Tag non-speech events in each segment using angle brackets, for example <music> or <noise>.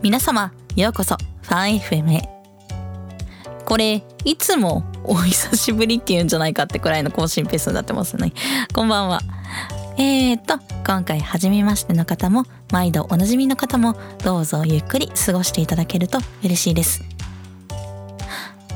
皆様ようこそファン FM へ。これいつもお久しぶりって言うんじゃないかってくらいの更新ペースになってますね。こんばんは。えーと今回初めましての方も毎度おなじみの方もどうぞゆっくり過ごしていただけると嬉しいです。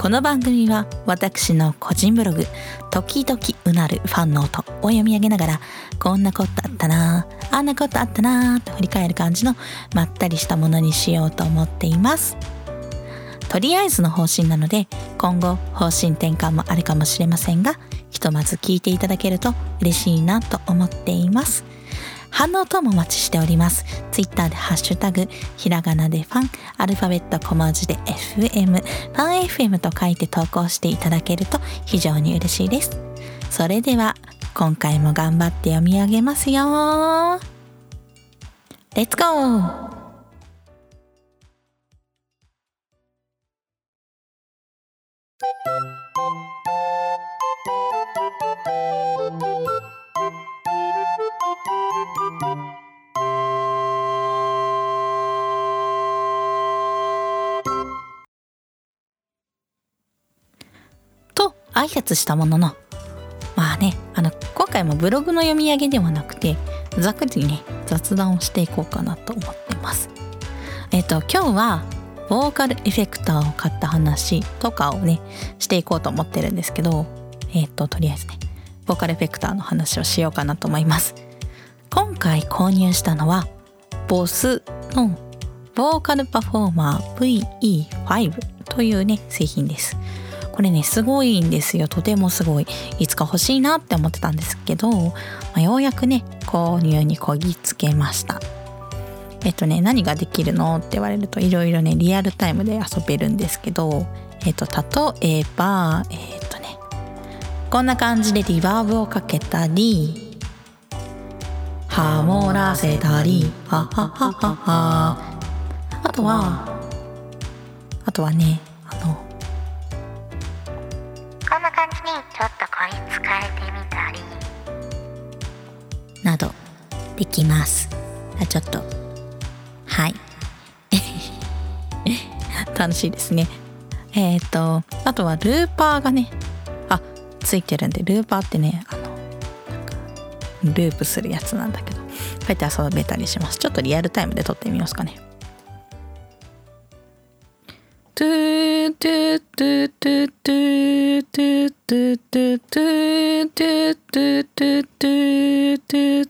この番組は私の個人ブログ「時々うなるファンの音」を読み上げながらこんなことあったなあんなことあったなと振り返る感じのまったりしたものにしようと思っていますとりあえずの方針なので今後方針転換もあるかもしれませんがひとまず聞いていただけると嬉しいなと思っています。反応等もお待ちしております。Twitter でハッシュタグ、ひらがなでファン、アルファベット小文字で FM、ファン FM と書いて投稿していただけると非常に嬉しいです。それでは、今回も頑張って読み上げますよ。レッツゴー発したもののまあねあの今回もブログの読み上げではなくてざっくりね雑談をしていこうかなと思ってます。えっ、と今日はボーカルエフェクターを買った話とかをねしていこうと思ってるんですけどえっ、ととりあえずねボーカルエフェクターの話をしようかなと思います。今回購入したのはボスのボーカルパフォーマー VE5 というね製品です。これねすごいんですよ。とてもすごい。いつか欲しいなって思ってたんですけど、まあ、ようやくね購入にこぎつけました。えっとね何ができるのって言われるといろいろねリアルタイムで遊べるんですけどえっと例えばえっとねこんな感じでリバーブをかけたりハモらせたりあとはあとはねできます。あちょっと。はい。<laughs> 楽しいですね。えっ、ー、とあとはルーパーがね。あついてるんでルーパーってねあのループするやつなんだけど。こうやって遊べたりします。ちょっとリアルタイムで撮ってみますかね。トゥートゥートゥートゥートゥートゥートゥートゥートゥートゥートゥートゥートゥートゥー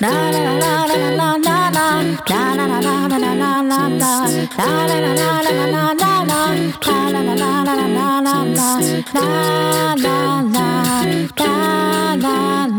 la la la la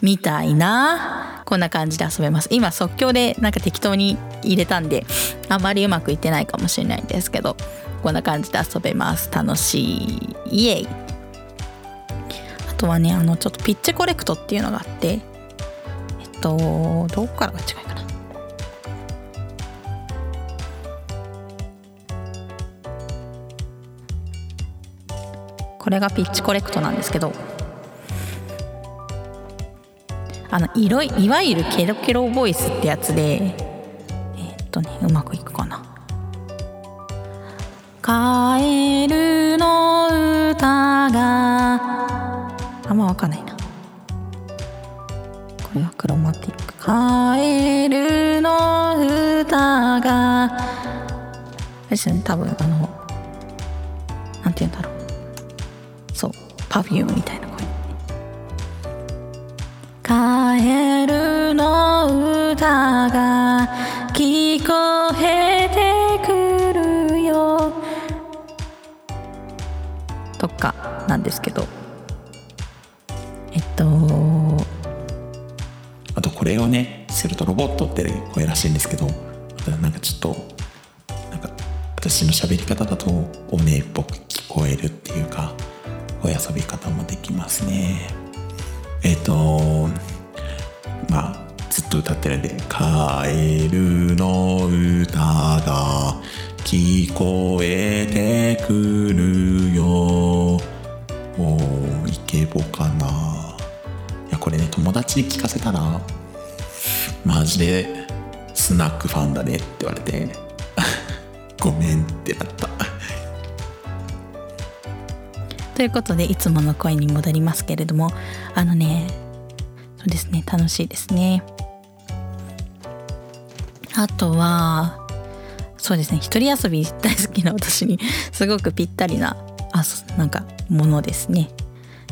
みたいな。こんな感じで遊べます。今即興でなんか適当に入れたんであまりうまくいってないかもしれないんですけどこんな感じで遊べます。楽しい。イエイ。あとはねあのちょっとピッチコレクトっていうのがあってえっとどっからが違いかな。これがピッチコレクトなんですけどあのいろいいわゆるケロケロボイスってやつで、えっとねうまくいくかな。カエルの歌があんま分かんないな。これはクロマティック。カエルの歌がですね多分あのなんて言うんだろう。そうパフュームみたいな。んですけど。えっと。あとこれをねするとロボットって声らしいんですけどなんかちょっとなんか私の喋り方だとお姉っぽく聞こえるっていうかお遊び方もできますね。えっ、とまあずっと歌ってるんで「カエルの歌が聞こえてくるよ」かな。いやこれね友達に聞かせたらマジでスナックファンだねって言われて <laughs> ごめんってなった。<laughs> ということでいつもの声に戻りますけれどもあのねそうですね楽しいですね。あとはそうですね一人遊び大好きな私にすごくぴったりなあなんかものですね。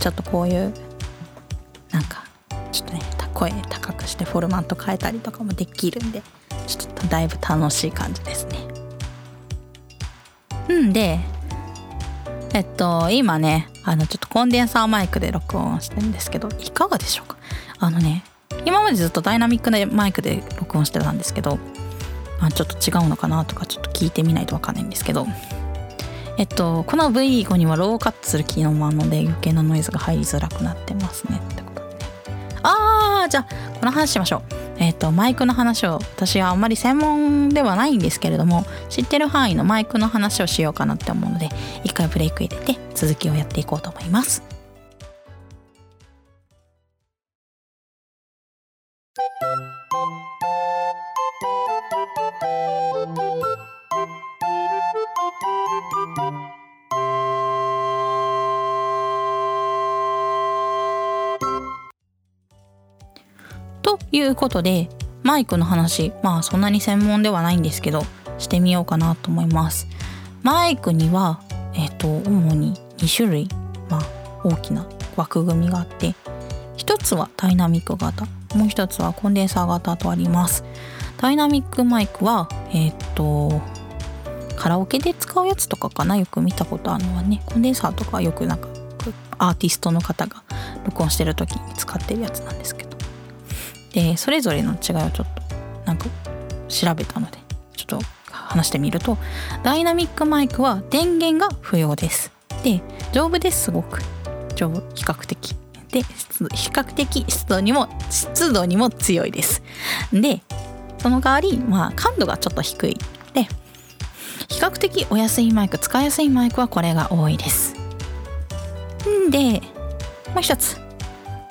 ちょっとこういうなんかちょっとね声高くしてフォルマット変えたりとかもできるんでちょっとだいぶ楽しい感じですね。うんでえっと今ねあのちょっとコンデンサーマイクで録音してるんですけどいかがでしょうか？あのね今までずっとダイナミックなマイクで録音してたんですけど、まあ、ちょっと違うのかなとかちょっと聞いてみないと分かんないんですけどえっとこの V5 にはローカットする機能もあるので余計なノイズが入りづらくなってますね。ってことでね。あーじゃあこの話しましょう。えっとマイクの話を。私はあんまり専門ではないんですけれども知ってる範囲のマイクの話をしようかなって思うので一回ブレイク入れて続きをやっていこうと思います。いうことでマイクの話まあそんなに専門ではないんですけどしてみようかなと思います。マイクにはえっ、と主に2種類まあ大きな枠組みがあって一つはダイナミック型もう一つはコンデンサー型とあります。ダイナミックマイクはえっ、とカラオケで使うやつとかかなよく見たことあるのはねコンデンサーとかよくなんかアーティストの方が録音してる時に使ってるやつなんですけどでそれぞれの違いをちょっとなんか調べたのでちょっと話してみるとダイナミックマイクは電源が不要です。で丈夫ですごく。丈夫比較的。で湿度比較的湿度にも湿度にも強いです。でその代わりまあ感度がちょっと低い。で比較的お安いマイク使いやすいマイクはこれが多いです。んでもう一つ。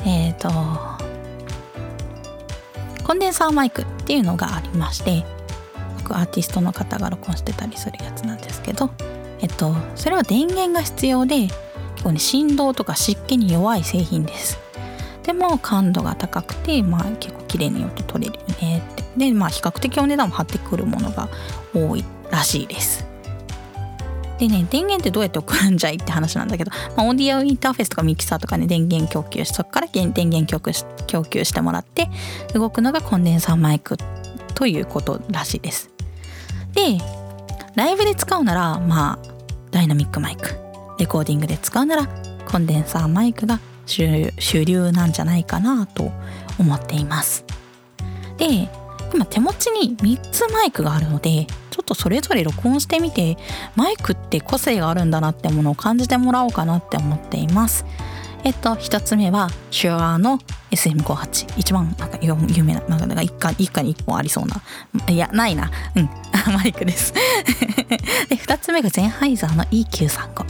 えっ、とコンデンサーマイクっていうのがありまして僕アーティストの方が録音してたりするやつなんですけどえっとそれは電源が必要で結構ね振動とか湿気に弱い製品です。でも感度が高くてまあ結構綺麗に音取れるよねって。でまあ比較的お値段も張ってくるものが多いらしいです。でね電源ってどうやって送るんじゃいって話なんだけど、まあ、オーディオインターフェースとかミキサーとかね電源供給しそこから電源供給してもらって動くのがコンデンサーマイクということらしいです。でライブで使うならまあダイナミックマイク。レコーディングで使うならコンデンサーマイクが主流なんじゃないかなと思っています。で今手持ちに3つマイクがあるのでとそれぞれ録音してみてマイクって個性があるんだなってものを感じてもらおうかなって思っています。えっと一つ目はシュアーの SM58 一番なんか有名ななんか一家一家に一本ありそうな。いやないな。うん。マイクです。で2つ目がゼンハイザーの EQ35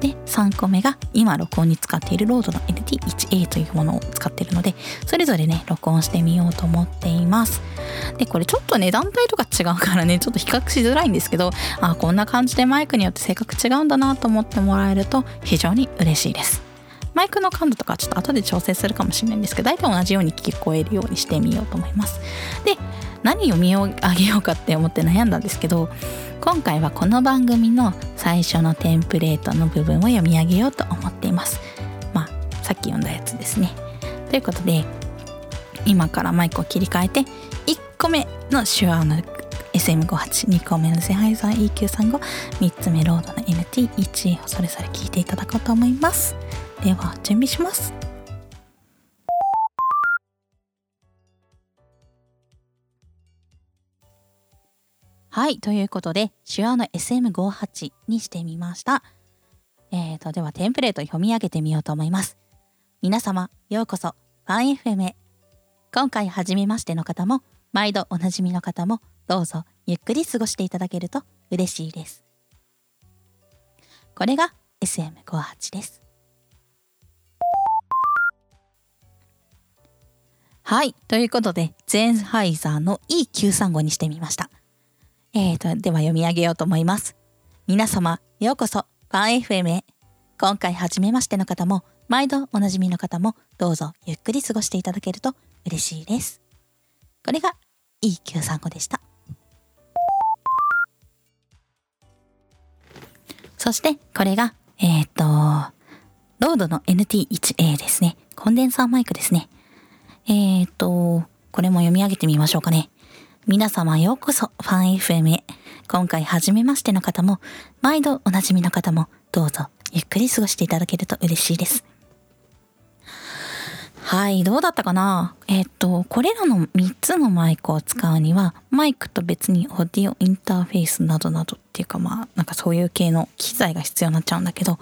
で3個目が今録音に使っているロードの NT1A というものを使っているのでそれぞれね録音してみようと思っています。でこれちょっとね団体とか違うからねちょっと比較しづらいんですけどあこんな感じでマイクによって性格違うんだなと思ってもらえると非常に嬉しいです。マイクの感度とかちょっと後で調整するかもしれないんですけど大体同じように聞こえるようにしてみようと思います。で何を見上げようかって思って悩んだんですけど今回はこの番組の最初のテンプレートの部分を読み上げようと思っています。まあさっき読んだやつですね。ということで今からマイクを切り替えて1個目の手話の SM582 個目のセハイザー EQ353 つ目ロードの NT1 をそれぞれ聞いていただこうと思います。では準備します。はいということで手話の SM58 にしてみましたえーとではテンプレート読み上げてみようと思います皆様ようこそファン FM へ今回初めましての方も毎度おなじみの方もどうぞゆっくり過ごしていただけると嬉しいですこれが SM58 ですはい。ということで、ゼンハイザーの E935 にしてみました。えーと、では読み上げようと思います。皆様、ようこそ、ファン FM へ。今回初めましての方も、毎度おなじみの方も、どうぞゆっくり過ごしていただけると嬉しいです。これが E935 でした。そして、これが、えっ、ー、と、ロードの NT1A ですね。コンデンサーマイクですね。えっ、ー、と、これも読み上げてみましょうかね。皆様ようこそファン FM へ。今回初めましての方も、毎度おなじみの方も、どうぞゆっくり過ごしていただけると嬉しいです。はい、どうだったかな？えっ、と、これらの3つのマイクを使うには、マイクと別にオーディオインターフェースなどなどっていうかまあ、なんかそういう系の機材が必要になっちゃうんだけど、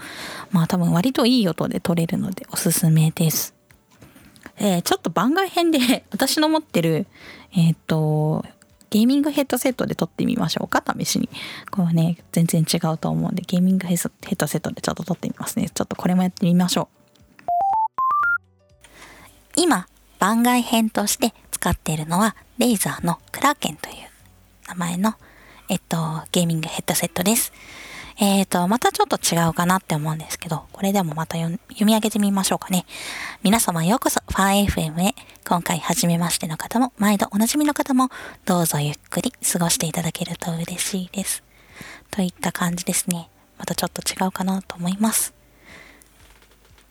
まあ多分割といい音で撮れるのでおすすめです。えー、ちょっと番外編で私の持ってる、<laughs> えっ、ー、と、ゲーミングヘッドセットで撮ってみましょうか、試しに。これはね、全然違うと思うんで、ゲーミングヘッドセットでちょっと撮ってみますね。ちょっとこれもやってみましょう。今、番外編として使っているのは、レイザーのクラーケンという名前の、えっと、ゲーミングヘッドセットです。えっ、ー、と、またちょっと違うかなって思うんですけど、これでもまた読み上げてみましょうかね。皆様ようこそ、ファン FM へ。今回初めましての方も、毎度おなじみの方も、どうぞゆっくり過ごしていただけると嬉しいです。といった感じですね。またちょっと違うかなと思います。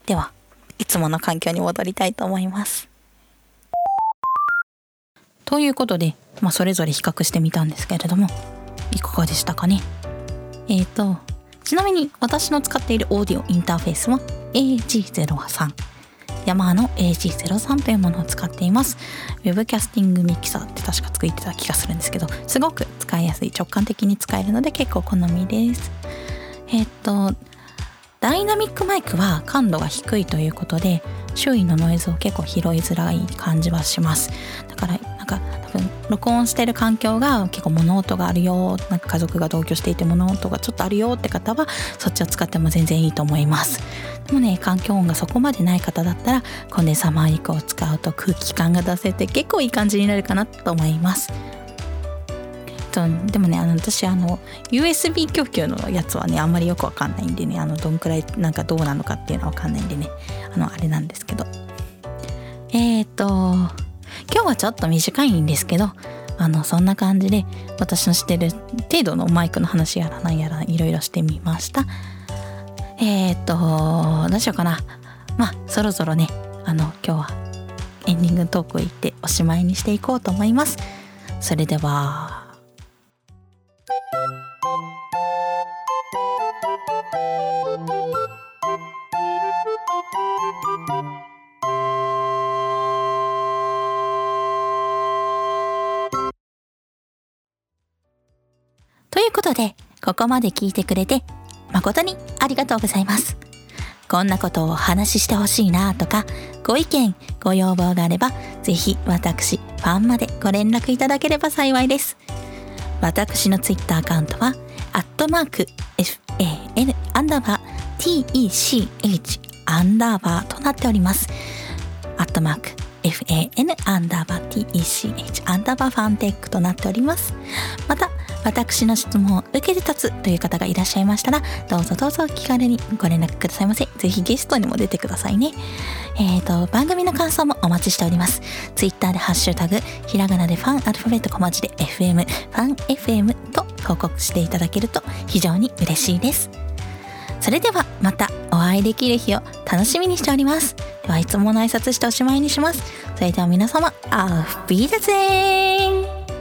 では、いつもの環境に戻りたいと思います。ということで、まあ、それぞれ比較してみたんですけれども、いかがでしたかね？えっ、ー、と、ちなみに私の使っているオーディオインターフェースは AG03。ヤマハの AG03 というものを使っています。ウェブキャスティングミキサーって確か作ってた気がするんですけど、すごく使いやすい、直感的に使えるので結構好みです。えっ、ー、と、ダイナミックマイクは感度が低いということで、周囲のノイズを結構拾いづらい感じはします。だから、か多分録音してる環境が結構物音があるよなんか家族が同居していて物音がちょっとあるよって方はそっちを使っても全然いいと思います。でもね環境音がそこまでない方だったらコンデンサーマイクを使うと空気感が出せて結構いい感じになるかなと思います。でもねあの私あの USB 供給のやつはねあんまりよくわかんないんでねあのどんくらいなんかどうなのかっていうのはわかんないんでねあのあれなんですけど。えっ、ー、と今日はちょっと短いんですけどあのそんな感じで私の知ってる程度のマイクの話やらなんやらいろいろしてみました。えー、っとどうしようかな。まあそろそろねあの今日はエンディングトーク行っておしまいにしていこうと思います。それでは。ここまで聞いてくれて誠にありがとうございます。こんなことをお話ししてほしいなとか、ご意見、ご要望があれば、ぜひ私、ファンまでご連絡いただければ幸いです。私のツイッターアカウントは、アットマーク、fan、アンダーバー、tech、アンダーバーとなっております。アットマーク、fan、アンダーバー、tech、アンダーバーファンテックとなっております。また、私の質問を受けて立つという方がいらっしゃいましたら、どうぞどうぞ気軽にご連絡くださいませ。ぜひゲストにも出てくださいね。えっ、と、番組の感想もお待ちしております。ツイッターでハッシュタグ、ひらがなでファンアルファベット小文字で FM、ファン FM と報告していただけると非常に嬉しいです。それではまたお会いできる日を楽しみにしております。ではいつもの挨拶しておしまいにします。それでは皆様、アフビーダゼーン